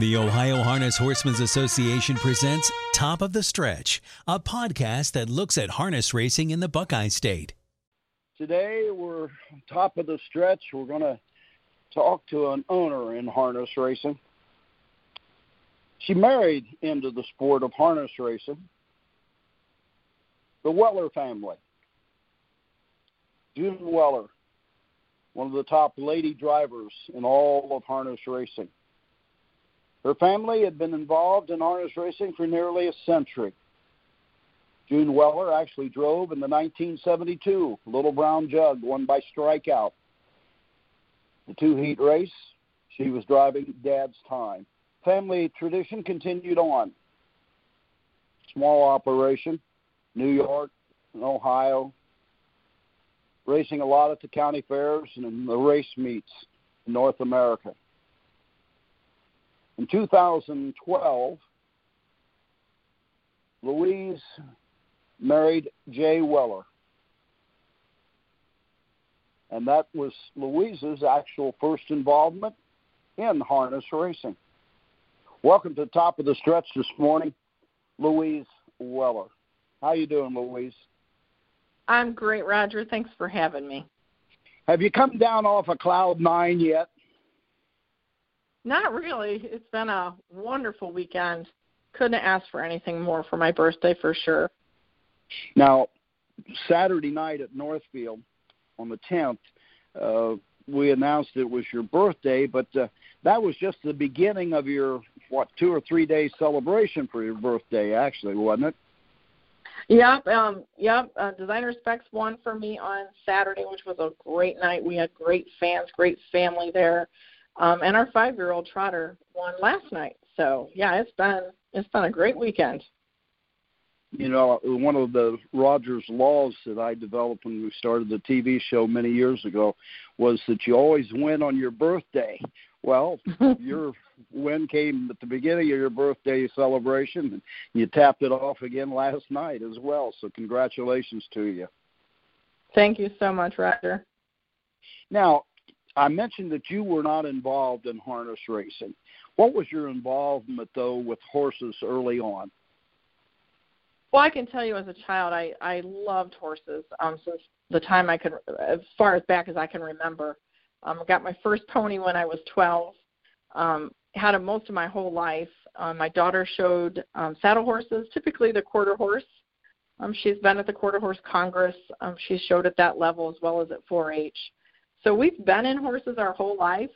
The Ohio Harness Horsemen's Association presents Top of the Stretch, a podcast that looks at harness racing in the Buckeye State. Today, we're top of the stretch. We're going to talk to an owner in harness racing. She married into the sport of harness racing, the Weller family. June Weller, one of the top lady drivers in all of harness racing. Her family had been involved in harness racing for nearly a century. June Weller actually drove in the 1972 Little Brown Jug, won by Strike Out. The two heat race, she was driving Dad's time. Family tradition continued on. Small operation, New York and Ohio, racing a lot at the county fairs and in the race meets in North America. In 2012, Louise married Jay Weller. And that was Louise's actual first involvement in harness racing. Welcome to the top of the stretch this morning, Louise Weller. How you doing, Louise? I'm great, Roger. Thanks for having me. Have you come down off of cloud nine yet? Not really. It's been a wonderful weekend. Couldn't ask for anything more for my birthday for sure. Now, Saturday night at Northfield on the 10th, uh, we announced it was your birthday, but uh, that was just the beginning of your, what, two or three day celebration for your birthday, actually, wasn't it? Yep, um, yep. Uh, Designer Specs won for me on Saturday, which was a great night. We had great fans, great family there. Um, and our five year old trotter won last night. So yeah, it's been it's been a great weekend. You know, one of the Rogers laws that I developed when we started the TV show many years ago was that you always win on your birthday. Well, your win came at the beginning of your birthday celebration, and you tapped it off again last night as well. So, congratulations to you. Thank you so much, Roger. Now, I mentioned that you were not involved in harness racing. What was your involvement though with horses early on? Well, I can tell you as a child, I I loved horses um, since the time I could, as far as back as I can remember. Um, got my first pony when I was 12. Um, had them most of my whole life. Um, my daughter showed um, saddle horses, typically the quarter horse. Um, she's been at the quarter horse congress. Um, she showed at that level as well as at 4-H. So we've been in horses our whole life.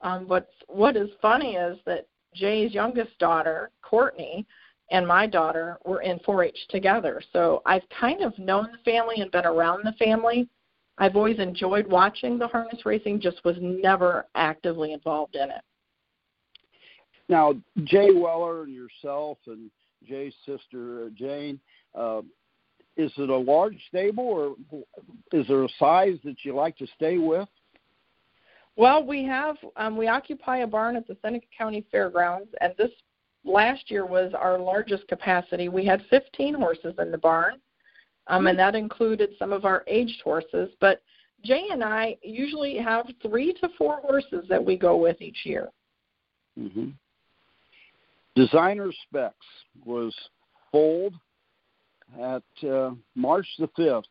Um, but what is funny is that Jay's youngest daughter, Courtney, and my daughter were in 4-H together. So I've kind of known the family and been around the family. I've always enjoyed watching the harness racing, just was never actively involved in it. Now, Jay Weller and yourself and Jay's sister Jane, uh, is it a large stable or is there a size that you like to stay with? Well, we have um, we occupy a barn at the Seneca County Fairgrounds, and this last year was our largest capacity. We had 15 horses in the barn, um, and that included some of our aged horses. But Jay and I usually have three to four horses that we go with each year. Mm-hmm. Designer Specs was foaled at uh, March the 5th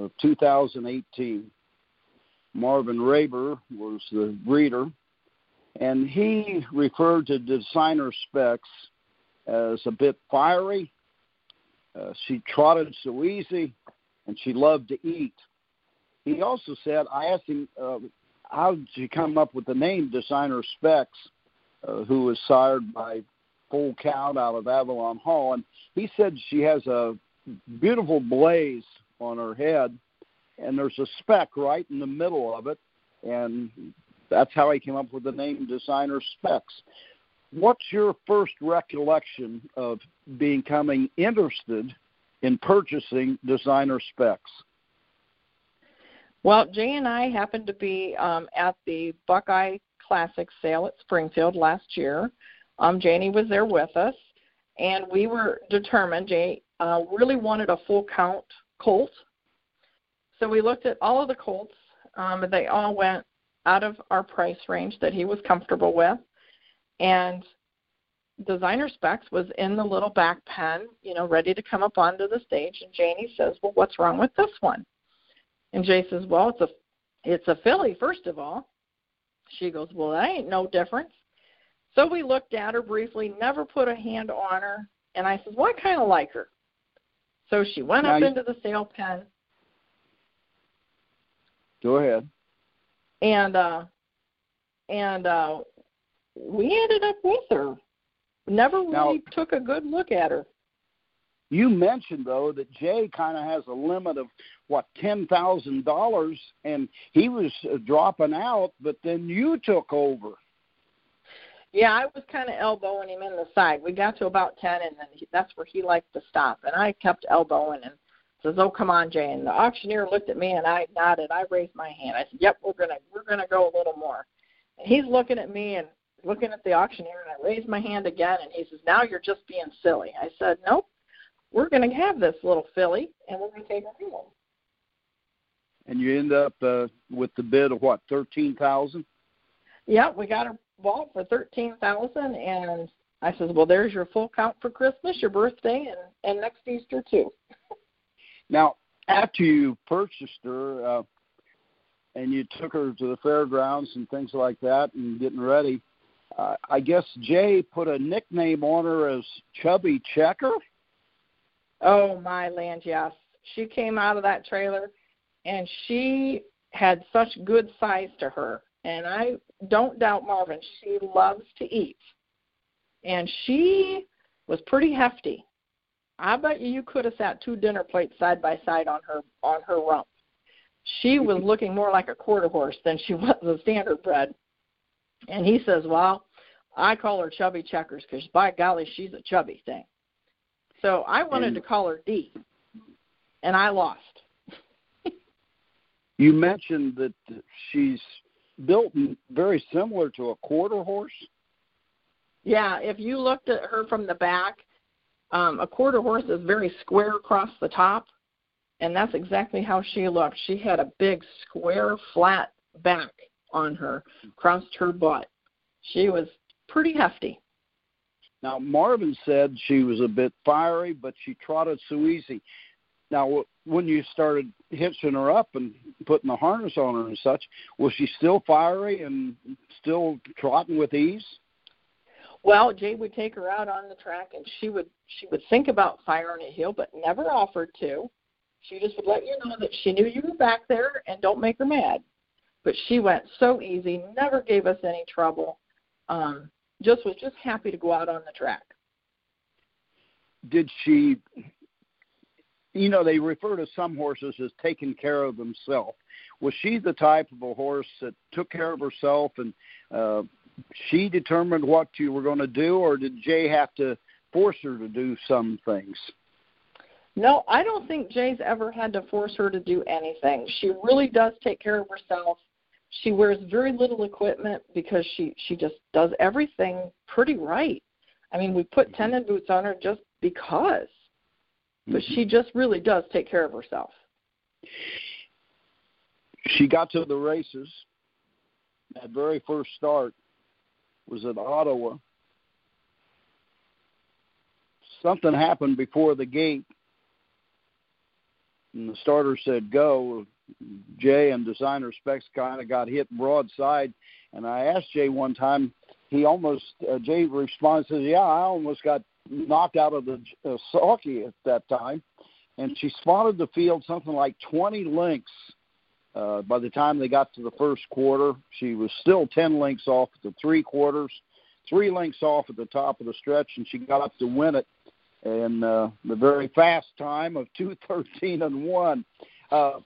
of 2018. Marvin Raber was the breeder, and he referred to designer specs as a bit fiery. Uh, she trotted so easy, and she loved to eat. He also said, I asked him, uh, how did you come up with the name Designer Specs, uh, who was sired by Full Count out of Avalon Hall? And he said she has a beautiful blaze on her head, and there's a speck right in the middle of it, and that's how I came up with the name Designer Specs. What's your first recollection of becoming interested in purchasing designer specs? Well, Jay and I happened to be um, at the Buckeye Classic sale at Springfield last year. Um, Janie was there with us, and we were determined. Jay uh, really wanted a full count colt. So we looked at all of the colts. Um, they all went out of our price range that he was comfortable with. And designer specs was in the little back pen, you know, ready to come up onto the stage. And Janie says, "Well, what's wrong with this one?" And Jay says, "Well, it's a it's a filly, first of all." She goes, "Well, that ain't no difference." So we looked at her briefly, never put a hand on her, and I says, "Well, I kind of like her." So she went now up you, into the sale pen. Go ahead. And uh, and uh, we ended up with her. Never really now, took a good look at her. You mentioned though that Jay kind of has a limit of what ten thousand dollars, and he was uh, dropping out, but then you took over. Yeah, I was kind of elbowing him in the side. We got to about ten, and then he, that's where he liked to stop, and I kept elbowing and says, "Oh, come on, Jay." And the auctioneer looked at me, and I nodded. I raised my hand. I said, "Yep, we're gonna we're gonna go a little more." And he's looking at me and looking at the auctioneer, and I raised my hand again, and he says, "Now you're just being silly." I said, "Nope, we're going to have this little filly, and we're going to take her home." And you end up uh, with the bid of what, thirteen thousand? Yeah, we got her bought for thirteen thousand, and I says, "Well, there's your full count for Christmas, your birthday, and and next Easter too." now, after you purchased her, uh, and you took her to the fairgrounds and things like that, and getting ready, uh, I guess Jay put a nickname on her as Chubby Checker. Oh my land, yes. She came out of that trailer, and she had such good size to her. And I don't doubt Marvin. She loves to eat, and she was pretty hefty. I bet you you could have sat two dinner plates side by side on her on her rump. She was looking more like a quarter horse than she was a standard bred. And he says, Well, I call her Chubby Checkers because by golly, she's a chubby thing. So I wanted to call her D, and I lost. you mentioned that she's built very similar to a quarter horse. Yeah, if you looked at her from the back, um, a quarter horse is very square across the top, and that's exactly how she looked. She had a big square, flat back on her, across her butt. She was pretty hefty. Now, Marvin said she was a bit fiery, but she trotted so easy. Now, when you started hitching her up and putting the harness on her and such, was she still fiery and still trotting with ease? Well, Jay would take her out on the track, and she would she would think about firing a heel, but never offered to. She just would let you know that she knew you were back there, and don't make her mad. But she went so easy, never gave us any trouble um, just was just happy to go out on the track. Did she? You know, they refer to some horses as taking care of themselves. Was she the type of a horse that took care of herself and uh, she determined what you were going to do, or did Jay have to force her to do some things? No, I don't think Jay's ever had to force her to do anything. She really does take care of herself she wears very little equipment because she she just does everything pretty right. I mean, we put mm-hmm. tendon boots on her just because, but mm-hmm. she just really does take care of herself. She got to the races. That very first start was at Ottawa. Something happened before the gate, and the starter said go. Jay and designer specs kind of got hit broadside. And I asked Jay one time, he almost uh, Jay responds says, "Yeah, I almost got knocked out of the uh, at that time." And she spotted the field something like 20 lengths. Uh, by the time they got to the first quarter, she was still 10 lengths off at the three quarters, three lengths off at the top of the stretch, and she got up to win it in uh, the very fast time of 2:13 and one. Uh,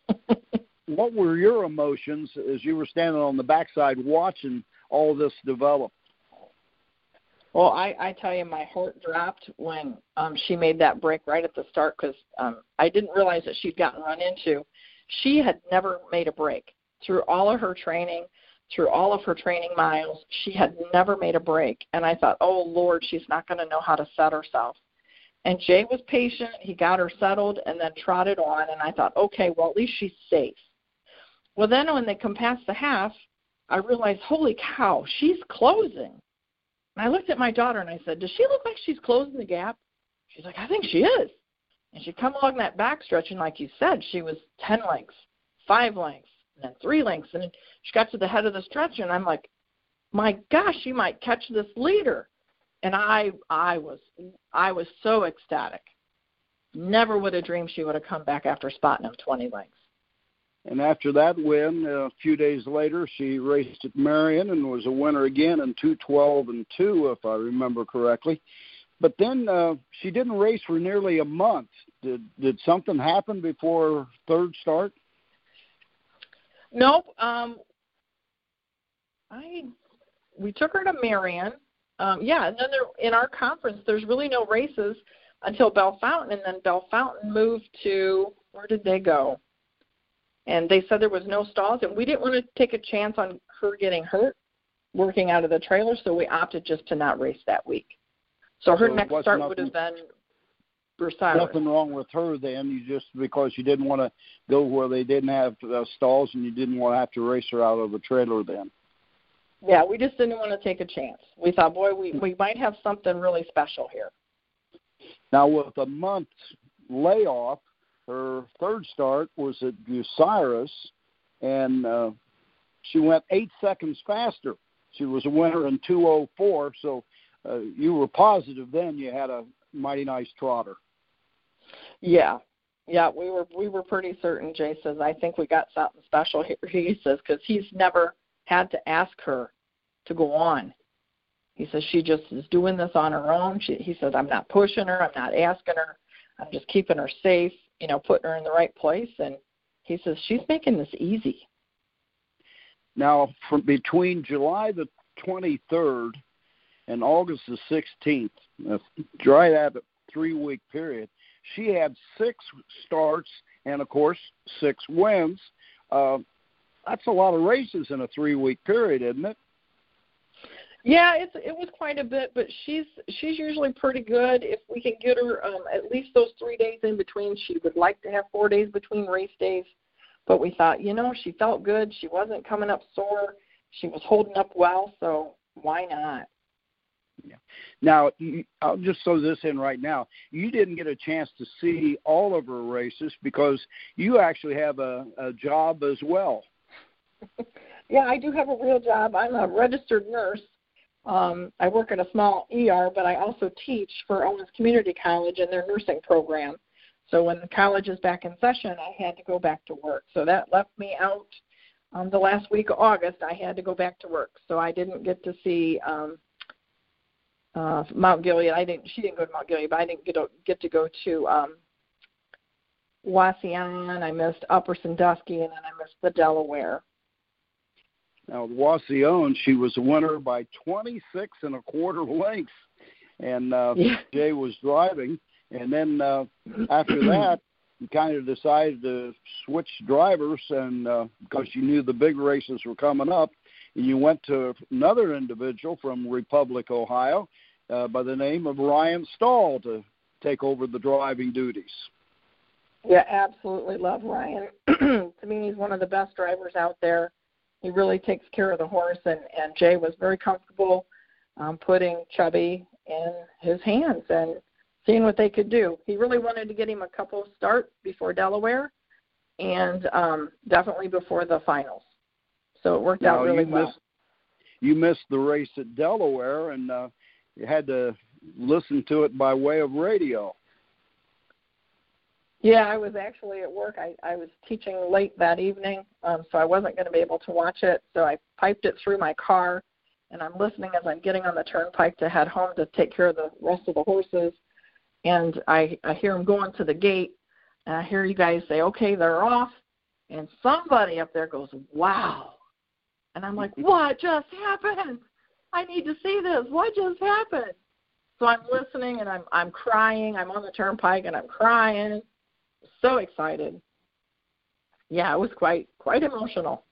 what were your emotions as you were standing on the backside watching all this develop? Well, I, I tell you, my heart dropped when um, she made that break right at the start because um, I didn't realize that she'd gotten run into. She had never made a break through all of her training, through all of her training miles. She had never made a break, and I thought, oh Lord, she's not going to know how to set herself. And Jay was patient. He got her settled and then trotted on. And I thought, okay, well, at least she's safe. Well, then when they come past the half, I realized, holy cow, she's closing. And I looked at my daughter and I said, Does she look like she's closing the gap? She's like, I think she is. And she come along that back stretch, and like you said, she was 10 lengths, five lengths, and then three lengths. And she got to the head of the stretch, and I'm like, my gosh, she might catch this leader. And I, I was, I was so ecstatic. Never would have dreamed she would have come back after spotting him 20 lengths. And after that win, a few days later, she raced at Marion and was a winner again in 212 and 2, if I remember correctly. But then uh, she didn't race for nearly a month. Did did something happen before third start? Nope. Um, I we took her to Marion. Um, yeah, and then there, in our conference, there's really no races until Bell Bellefontaine, and then Bell Bellefontaine moved to where did they go? And they said there was no stalls, and we didn't want to take a chance on her getting hurt working out of the trailer, so we opted just to not race that week. So her so next start nothing, would have been Bucyrus. Nothing wrong with her then. You just because you didn't want to go where they didn't have uh, stalls, and you didn't want to have to race her out of a trailer then. Yeah, we just didn't want to take a chance. We thought, boy, we we might have something really special here. Now, with a month's layoff, her third start was at Bucyrus, and uh, she went eight seconds faster. She was a winner in 204, so uh, you were positive then you had a mighty nice trotter. Yeah, yeah, we were we were pretty certain. Jay says, I think we got something special here. He says because he's never had to ask her to go on. He says she just is doing this on her own. She, he says I'm not pushing her, I'm not asking her, I'm just keeping her safe, you know, putting her in the right place. And he says she's making this easy. Now, from between July the 23rd and August the 16th, uh, right at a three-week period, she had six starts and, of course, six wins. Uh, that's a lot of races in a three-week period, isn't it? Yeah, it's it was quite a bit, but she's she's usually pretty good. If we can get her um, at least those three days in between, she would like to have four days between race days. But we thought, you know, she felt good. She wasn't coming up sore. She was holding up well, so why not? Yeah. Now, I'll just throw this in right now. You didn't get a chance to see all of her races because you actually have a, a job as well. yeah, I do have a real job. I'm a registered nurse um, I work at a small ER, but I also teach for Owens Community College and their nursing program. So when the college is back in session, I had to go back to work. So that left me out um, the last week of August. I had to go back to work, so I didn't get to see um, uh, Mount Gilead. I didn't. She didn't go to Mount Gilead, but I didn't get to, get to go to um, Wauseon. I missed Upper Sandusky, and then I missed the Delaware. Now, with Wauseon, she was a winner by 26 and a quarter lengths, and uh, yeah. Jay was driving. And then uh, after that, you kind of decided to switch drivers, and uh, because you knew the big races were coming up, and you went to another individual from Republic, Ohio, uh, by the name of Ryan Stahl to take over the driving duties. Yeah, absolutely love Ryan. to me, he's one of the best drivers out there he really takes care of the horse, and and Jay was very comfortable um, putting Chubby in his hands and seeing what they could do. He really wanted to get him a couple start before Delaware, and um, definitely before the finals. So it worked now, out really you well. Missed, you missed the race at Delaware, and uh, you had to listen to it by way of radio. Yeah, I was actually at work. I, I was teaching late that evening, um, so I wasn't going to be able to watch it. So I piped it through my car, and I'm listening as I'm getting on the turnpike to head home to take care of the rest of the horses. And I, I hear them going to the gate, and I hear you guys say, "Okay, they're off." And somebody up there goes, "Wow!" And I'm like, "What just happened? I need to see this. What just happened?" So I'm listening, and I'm I'm crying. I'm on the turnpike, and I'm crying so excited. Yeah, it was quite quite emotional.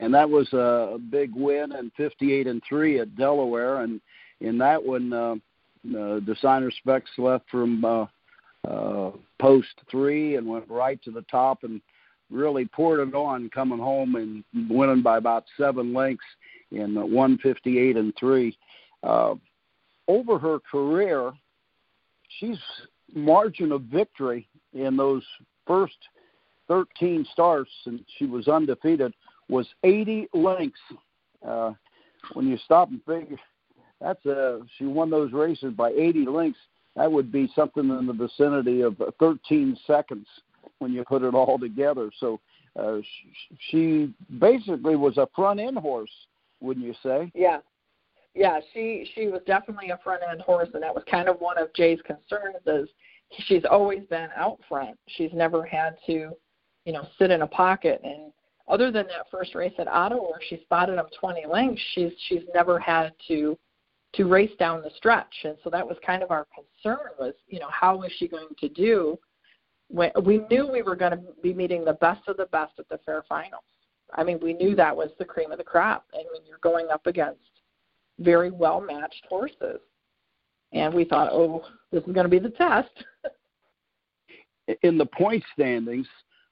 And that was a big win and 58 and three at Delaware, and in that one, uh, uh, designer specs left from uh, uh, post three and went right to the top and really poured it on coming home and winning by about seven lengths in 158 and three. Uh, over her career, she's margin of victory in those first 13 starts, and she was undefeated, was 80 lengths. Uh, when you stop and figure, that's a she won those races by 80 lengths. That would be something in the vicinity of 13 seconds when you put it all together. So uh, she basically was a front end horse, wouldn't you say? Yeah, yeah. She she was definitely a front end horse, and that was kind of one of Jay's concerns. Is she's always been out front. She's never had to, you know, sit in a pocket. And other than that first race at Ottawa where she spotted him 20 lengths, she's she's never had to to race down the stretch. And so that was kind of our concern was, you know, how is she going to do? When we knew we were going to be meeting the best of the best at the fair finals. I mean, we knew that was the cream of the crop. And when you're going up against very well matched horses, and we thought, oh, this is going to be the test. In the point standings,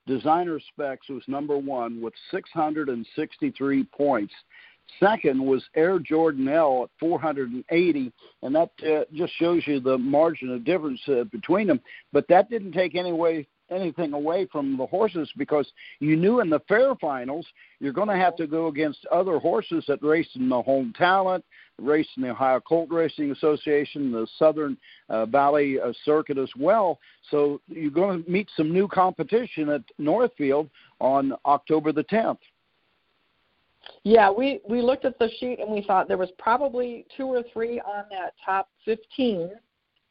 Designer Specs was number one with 663 points. Second was Air Jordan L at 480, and that uh, just shows you the margin of difference uh, between them. But that didn't take any way anything away from the horses because you knew in the fair finals you're going to have to go against other horses that race in the home talent, race in the Ohio Colt Racing Association, the Southern uh, Valley uh, Circuit as well. So you're going to meet some new competition at Northfield on October the 10th. Yeah, we we looked at the sheet and we thought there was probably two or three on that top 15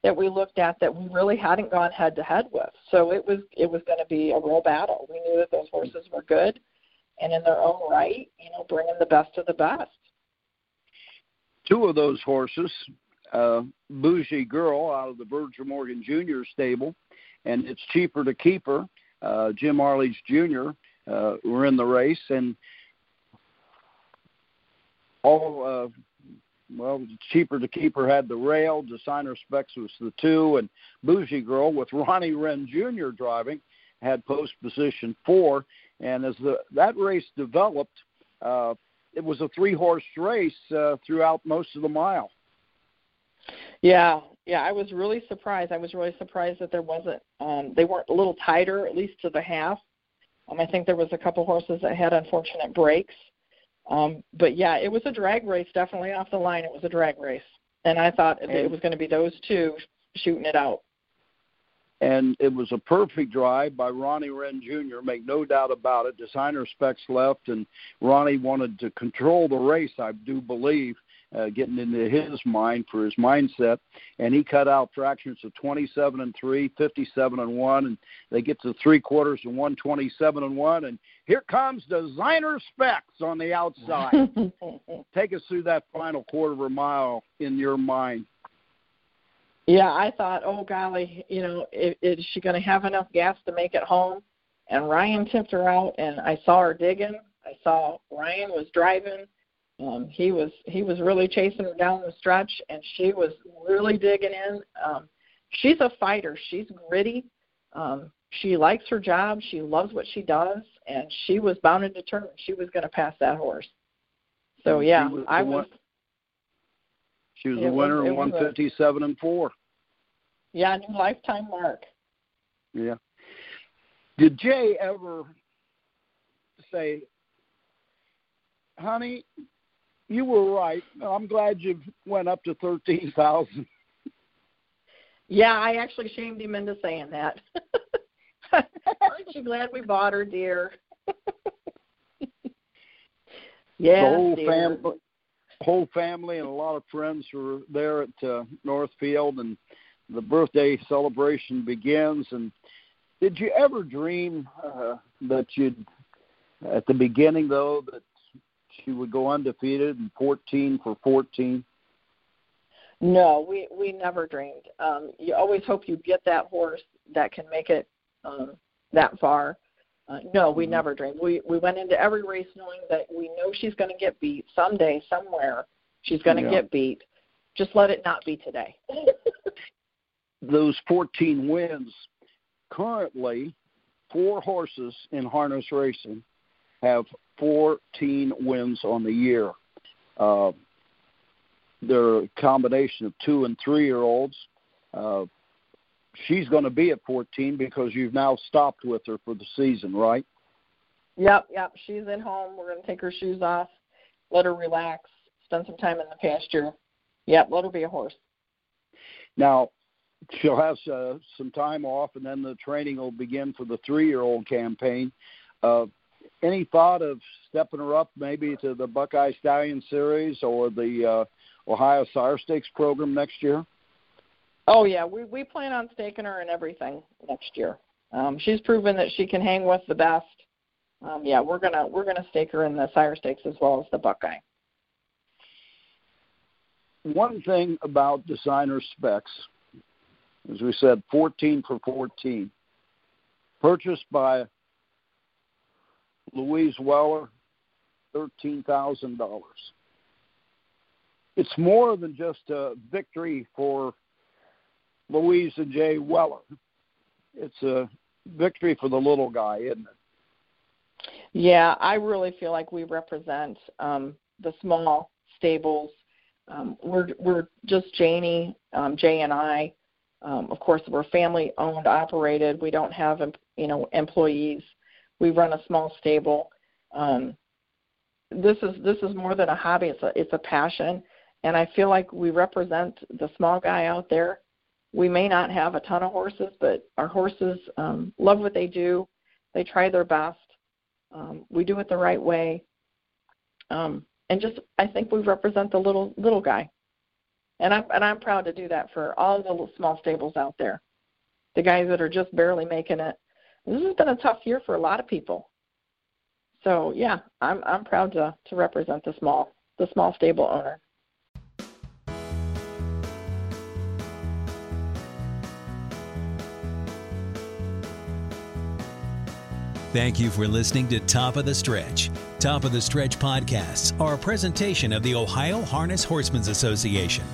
that we looked at that we really hadn't gone head to head with. So it was it was going to be a real battle. We knew that those horses were good and in their own right, you know, bringing the best of the best. Two of those horses, uh, Bougie Girl out of the Virgil Morgan Jr. stable, and it's cheaper to keep her. Uh, Jim Arledge Jr. Uh, were in the race, and all uh, well, cheaper to keep her had the rail. Designer Specs was the two, and Bougie Girl with Ronnie Wren Jr. driving had post position four. And as the that race developed, uh, it was a three horse race uh, throughout most of the mile. Yeah, yeah, I was really surprised. I was really surprised that there wasn't um they weren't a little tighter, at least to the half. Um, I think there was a couple horses that had unfortunate breaks. Um, but yeah, it was a drag race, definitely off the line. It was a drag race, and I thought and, it was going to be those two shooting it out. And it was a perfect drive by Ronnie Wren Jr. Make no doubt about it. Designer specs left, and Ronnie wanted to control the race. I do believe uh, getting into his mind for his mindset, and he cut out fractions of 27 and three, 57 and one, and they get to three quarters and 127 and one, and here comes designer specs on the outside. Take us through that final quarter of a mile in your mind. Yeah, I thought, oh golly, you know, is, is she going to have enough gas to make it home? And Ryan tipped her out, and I saw her digging. I saw Ryan was driving um, he was he was really chasing her down the stretch, and she was really digging in. Um, she's a fighter. She's gritty. Um, she likes her job. She loves what she does, and she was bound and determined she was going to pass that horse. So yeah, was I was. She was the winner in 157 and four. Yeah, new lifetime mark. Yeah. Did Jay ever say, "Honey, you were right. I'm glad you went up to thirteen thousand. Yeah, I actually shamed him into saying that. Aren't you glad we bought her, dear? yeah, the whole dear. family, whole family, and a lot of friends were there at uh, Northfield, and the birthday celebration begins. And did you ever dream uh, that you'd, at the beginning, though, that she would go undefeated and 14 for 14? No, we we never dreamed. Um, you always hope you get that horse that can make it um, that far. Uh, no, we mm-hmm. never dreamed. We we went into every race knowing that we know she's going to get beat someday, somewhere. She's going to yeah. get beat. Just let it not be today. Those 14 wins currently, four horses in harness racing have 14 wins on the year. Uh, they're a combination of two and three year olds. Uh, she's going to be at 14 because you've now stopped with her for the season, right? Yep, yep. She's at home. We're going to take her shoes off, let her relax, spend some time in the pasture. Yep, let her be a horse. Now, she'll have uh, some time off, and then the training will begin for the three-year-old campaign. Uh, any thought of stepping her up maybe to the Buckeye Stallion Series or the uh, Ohio Sire Stakes program next year? Oh yeah, we we plan on staking her in everything next year. Um, she's proven that she can hang with the best. Um, yeah, we're gonna we're gonna stake her in the Sire Stakes as well as the Buckeye. One thing about designer specs, as we said, 14 for 14, purchased by Louise Weller, $13,000. It's more than just a victory for Louise and Jay Weller. It's a victory for the little guy, isn't it? Yeah, I really feel like we represent um, the small stables. Um, we're we're just Janie, um, Jay, and I. Um, of course, we're family owned, operated. We don't have you know employees. We run a small stable. Um, this is this is more than a hobby. It's a it's a passion, and I feel like we represent the small guy out there. We may not have a ton of horses, but our horses um, love what they do. They try their best. Um, we do it the right way, um, and just I think we represent the little little guy, and I'm and I'm proud to do that for all the small stables out there, the guys that are just barely making it, this has been a tough year for a lot of people. So yeah, I'm I'm proud to to represent the small the small stable owner. Thank you for listening to Top of the Stretch. Top of the Stretch podcasts are a presentation of the Ohio Harness Horsemen's Association.